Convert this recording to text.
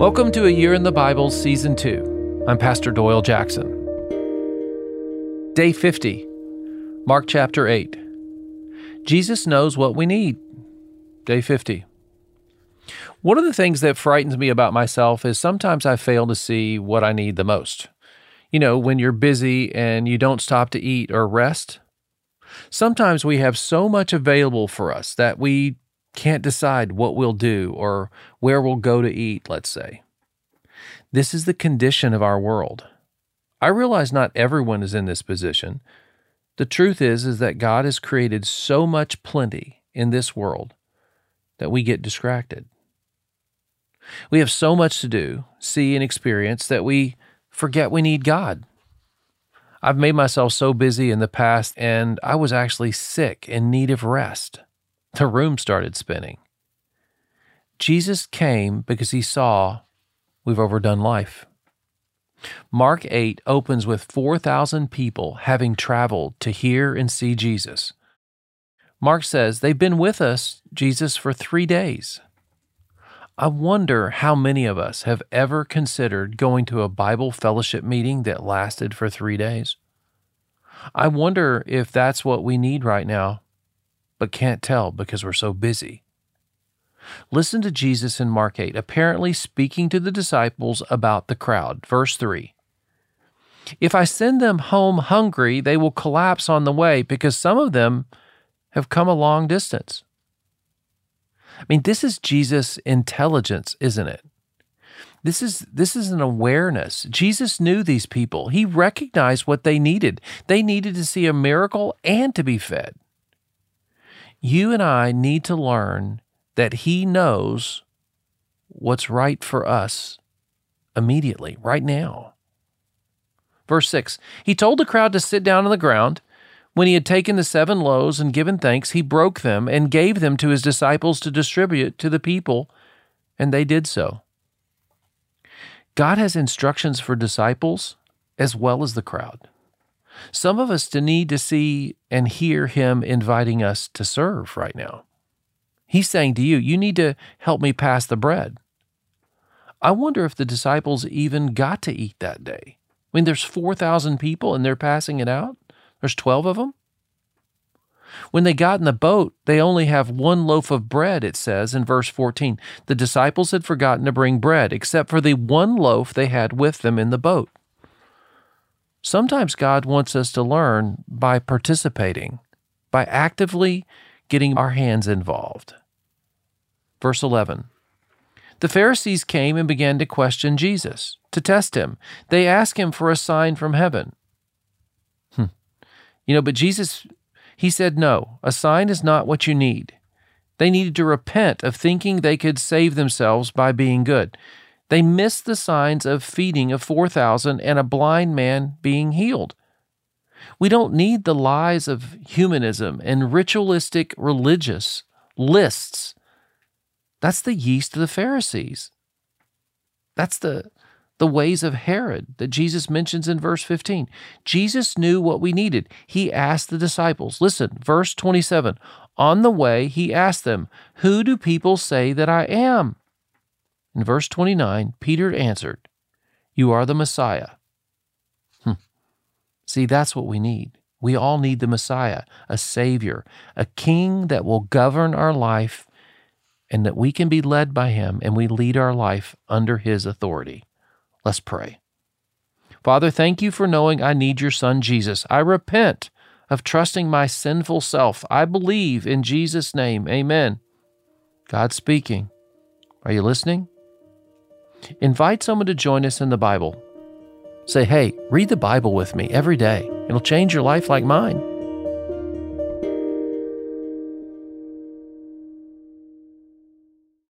Welcome to A Year in the Bible, Season 2. I'm Pastor Doyle Jackson. Day 50, Mark chapter 8. Jesus knows what we need. Day 50. One of the things that frightens me about myself is sometimes I fail to see what I need the most. You know, when you're busy and you don't stop to eat or rest. Sometimes we have so much available for us that we can't decide what we'll do or where we'll go to eat, let's say. This is the condition of our world. I realize not everyone is in this position. The truth is is that God has created so much plenty in this world that we get distracted. We have so much to do, see and experience that we forget we need God. I've made myself so busy in the past and I was actually sick in need of rest. The room started spinning. Jesus came because he saw we've overdone life. Mark 8 opens with 4,000 people having traveled to hear and see Jesus. Mark says they've been with us, Jesus, for three days. I wonder how many of us have ever considered going to a Bible fellowship meeting that lasted for three days. I wonder if that's what we need right now but can't tell because we're so busy. Listen to Jesus in Mark 8, apparently speaking to the disciples about the crowd. Verse 3 If I send them home hungry, they will collapse on the way because some of them have come a long distance. I mean, this is Jesus' intelligence, isn't it? This is this is an awareness. Jesus knew these people. He recognized what they needed. They needed to see a miracle and to be fed you and I need to learn that He knows what's right for us immediately, right now. Verse 6 He told the crowd to sit down on the ground. When he had taken the seven loaves and given thanks, he broke them and gave them to his disciples to distribute to the people, and they did so. God has instructions for disciples as well as the crowd. Some of us need to see and hear him inviting us to serve right now. He's saying to you, You need to help me pass the bread. I wonder if the disciples even got to eat that day. I mean, there's 4,000 people and they're passing it out. There's 12 of them. When they got in the boat, they only have one loaf of bread, it says in verse 14. The disciples had forgotten to bring bread, except for the one loaf they had with them in the boat. Sometimes God wants us to learn by participating, by actively getting our hands involved. Verse 11 The Pharisees came and began to question Jesus, to test him. They asked him for a sign from heaven. Hmm. You know, but Jesus, he said, No, a sign is not what you need. They needed to repent of thinking they could save themselves by being good. They missed the signs of feeding of 4,000 and a blind man being healed. We don't need the lies of humanism and ritualistic religious lists. That's the yeast of the Pharisees. That's the, the ways of Herod that Jesus mentions in verse 15. Jesus knew what we needed. He asked the disciples, listen, verse 27 On the way, he asked them, Who do people say that I am? In verse 29, Peter answered, You are the Messiah. Hmm. See, that's what we need. We all need the Messiah, a Savior, a King that will govern our life and that we can be led by Him and we lead our life under His authority. Let's pray. Father, thank you for knowing I need your Son, Jesus. I repent of trusting my sinful self. I believe in Jesus' name. Amen. God speaking. Are you listening? Invite someone to join us in the Bible. Say, hey, read the Bible with me every day. It'll change your life like mine.